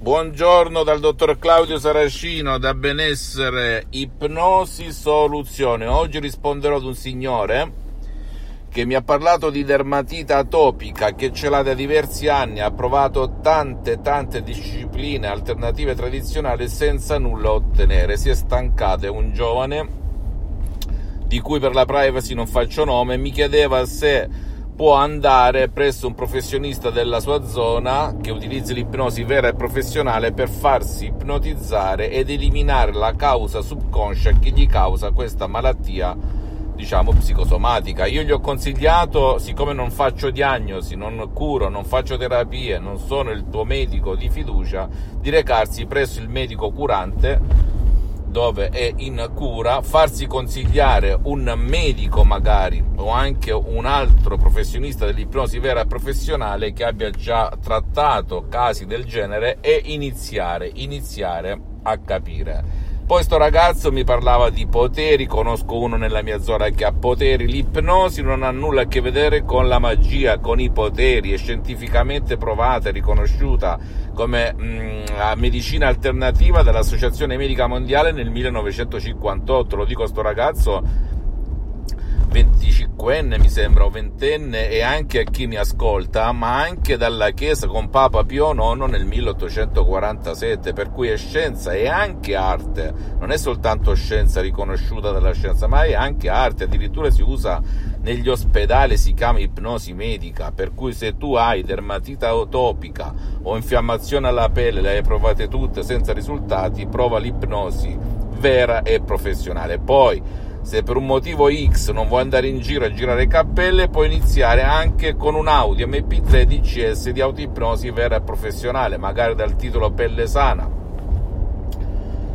Buongiorno dal dottor Claudio Saracino da Benessere Ipnosi Soluzione. Oggi risponderò ad un signore che mi ha parlato di dermatita atopica che ce l'ha da diversi anni, ha provato tante tante discipline alternative tradizionali senza nulla ottenere. Si è stancato, è un giovane di cui per la privacy non faccio nome, mi chiedeva se può andare presso un professionista della sua zona che utilizzi l'ipnosi vera e professionale per farsi ipnotizzare ed eliminare la causa subconscia che gli causa questa malattia diciamo psicosomatica. Io gli ho consigliato, siccome non faccio diagnosi, non curo, non faccio terapie, non sono il tuo medico di fiducia, di recarsi presso il medico curante dove è in cura, farsi consigliare un medico magari o anche un altro professionista dell'ipnosi vera professionale che abbia già trattato casi del genere e iniziare, iniziare a capire. Poi sto ragazzo mi parlava di poteri, conosco uno nella mia zona che ha poteri, l'ipnosi non ha nulla a che vedere con la magia, con i poteri, è scientificamente provata e riconosciuta come mh, mm, medicina alternativa dall'Associazione Medica Mondiale nel 1958, lo dico a sto ragazzo 25enne mi sembra o ventenne e anche a chi mi ascolta, ma anche dalla Chiesa con Papa Pio IX nel 1847, per cui è scienza e anche arte, non è soltanto scienza riconosciuta dalla scienza, ma è anche arte, addirittura si usa negli ospedali, si chiama ipnosi medica, per cui se tu hai dermatita atopica o infiammazione alla pelle, le hai provate tutte senza risultati, prova l'ipnosi vera e professionale. Poi se per un motivo X non vuoi andare in giro a girare cappelle, puoi iniziare anche con un Audi MP3 DCS di autoipnosi vera e professionale, magari dal titolo Pelle Sana,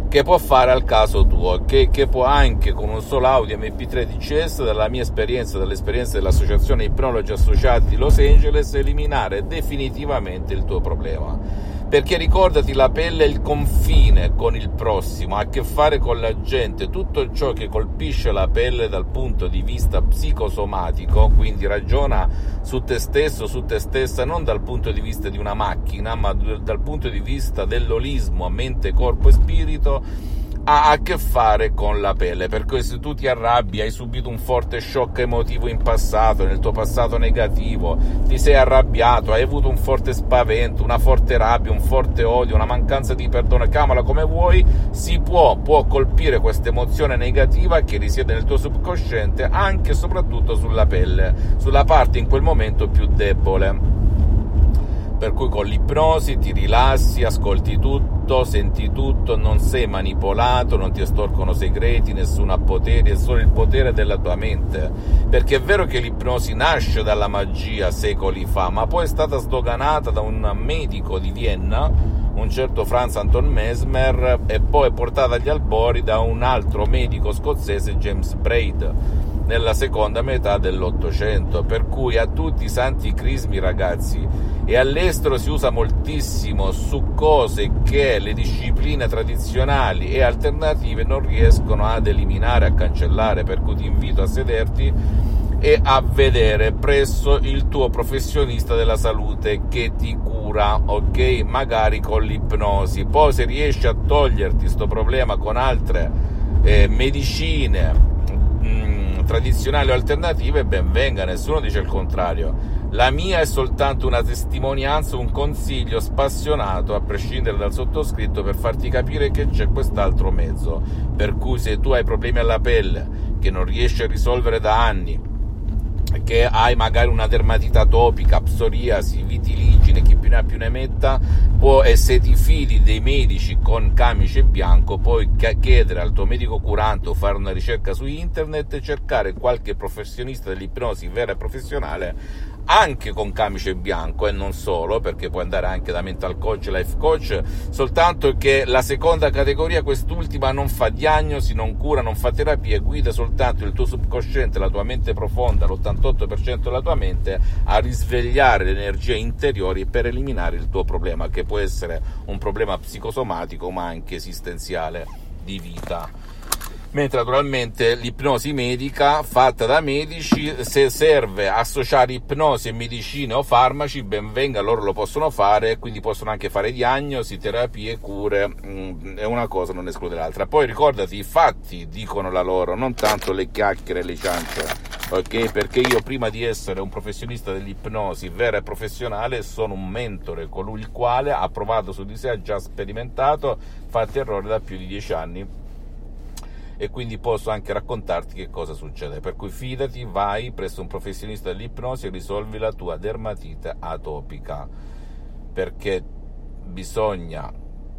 che può fare al caso tuo, che, che può anche con un solo Audi MP3 DCS, dalla mia esperienza, dall'esperienza dell'Associazione Ipnologi Associati di Los Angeles, eliminare definitivamente il tuo problema perché ricordati la pelle è il confine con il prossimo, ha a che fare con la gente, tutto ciò che colpisce la pelle dal punto di vista psicosomatico, quindi ragiona su te stesso, su te stessa, non dal punto di vista di una macchina, ma dal punto di vista dell'olismo, mente, corpo e spirito, ha a che fare con la pelle, per cui se tu ti arrabbi, hai subito un forte shock emotivo in passato, nel tuo passato negativo, ti sei arrabbiato, hai avuto un forte spavento, una forte rabbia, un forte odio, una mancanza di perdono, chiamala come vuoi, si può, può colpire questa emozione negativa che risiede nel tuo subconsciente anche e soprattutto sulla pelle, sulla parte in quel momento più debole per cui con l'ipnosi ti rilassi, ascolti tutto, senti tutto, non sei manipolato, non ti estorcono segreti, nessuno ha poteri, è solo il potere della tua mente. Perché è vero che l'ipnosi nasce dalla magia secoli fa, ma poi è stata sdoganata da un medico di Vienna, un certo Franz Anton Mesmer, e poi portata agli albori da un altro medico scozzese, James Braid nella seconda metà dell'Ottocento, per cui a tutti i santi crismi ragazzi e all'estero si usa moltissimo su cose che le discipline tradizionali e alternative non riescono ad eliminare, a cancellare, per cui ti invito a sederti e a vedere presso il tuo professionista della salute che ti cura, ok? Magari con l'ipnosi. Poi se riesci a toglierti questo problema con altre eh, medicine tradizionali o alternative, ben venga, nessuno dice il contrario la mia è soltanto una testimonianza, un consiglio spassionato, a prescindere dal sottoscritto, per farti capire che c'è quest'altro mezzo. Per cui se tu hai problemi alla pelle che non riesci a risolvere da anni, che hai magari una dermatita atopica, psoriasi, vitiligine, chi ne ha più ne metta, può, e se ti fidi dei medici con camice bianco, puoi chiedere al tuo medico curante o fare una ricerca su internet e cercare qualche professionista dell'ipnosi vera e professionale anche con camice bianco e non solo, perché puoi andare anche da mental coach, life coach, soltanto che la seconda categoria, quest'ultima, non fa diagnosi, non cura, non fa terapia, guida soltanto il tuo subconsciente, la tua mente profonda, l'88% della tua mente, a risvegliare le energie interiori per eliminare il tuo problema, che può essere un problema psicosomatico ma anche esistenziale di vita. Mentre naturalmente l'ipnosi medica fatta da medici, se serve associare ipnosi e medicine o farmaci, ben venga, loro lo possono fare, quindi possono anche fare diagnosi, terapie, cure, mm, e una cosa non esclude l'altra. Poi ricordati, i fatti dicono la loro, non tanto le chiacchiere le ciance, ok? Perché io prima di essere un professionista dell'ipnosi vera e professionale sono un mentore, colui il quale ha provato su di sé, ha già sperimentato, fatto errori da più di dieci anni e quindi posso anche raccontarti che cosa succede. Per cui fidati, vai presso un professionista dell'ipnosi e risolvi la tua dermatite atopica, perché bisogna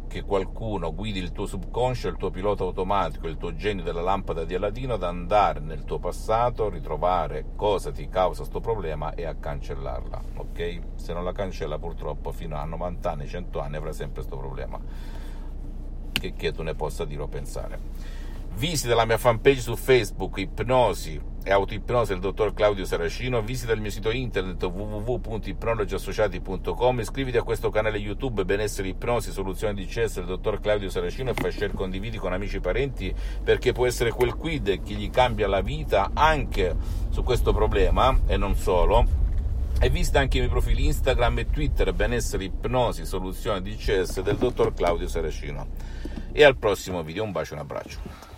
che qualcuno guidi il tuo subconscio, il tuo pilota automatico, il tuo genio della lampada di Aladino ad andare nel tuo passato, ritrovare cosa ti causa questo problema e a cancellarla, ok? Se non la cancella purtroppo fino a 90 anni, 100 anni avrà sempre questo problema, che, che tu ne possa dire o pensare. Visita la mia fanpage su Facebook, Ipnosi e Autoipnosi del dottor Claudio Saracino, visita il mio sito internet www.ipnologiassociati.com, iscriviti a questo canale YouTube Benessere Ipnosi, Soluzione di CS del dottor Claudio Saracino e fai share condividi con amici e parenti perché può essere quel quid che gli cambia la vita anche su questo problema e non solo. E visita anche i miei profili Instagram e Twitter Benessere Ipnosi, Soluzione di CS del dottor Claudio Saracino. E al prossimo video, un bacio e un abbraccio.